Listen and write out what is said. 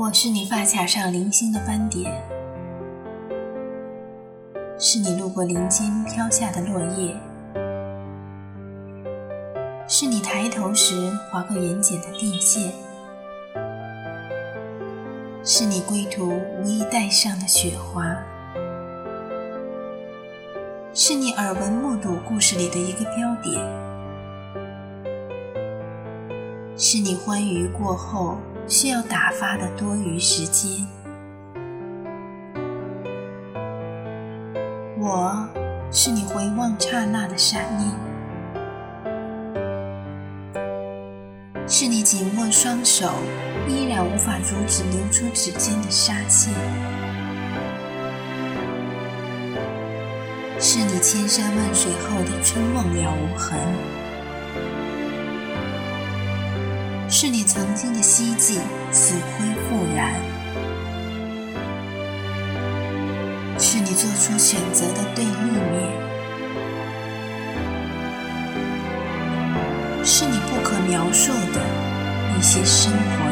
我是你发卡上零星的斑点，是你路过林间飘下的落叶，是你抬头时划过眼睑的电线，是你归途无意带上的雪花，是你耳闻目睹故事里的一个标点。是你欢愉过后需要打发的多余时间。我是你回望刹那的闪念，是你紧握双手依然无法阻止流出指尖的杀气，是你千山万水后的春梦了无痕。是你曾经的希冀死灰复燃，是你做出选择的对立面，是你不可描述的一些生活。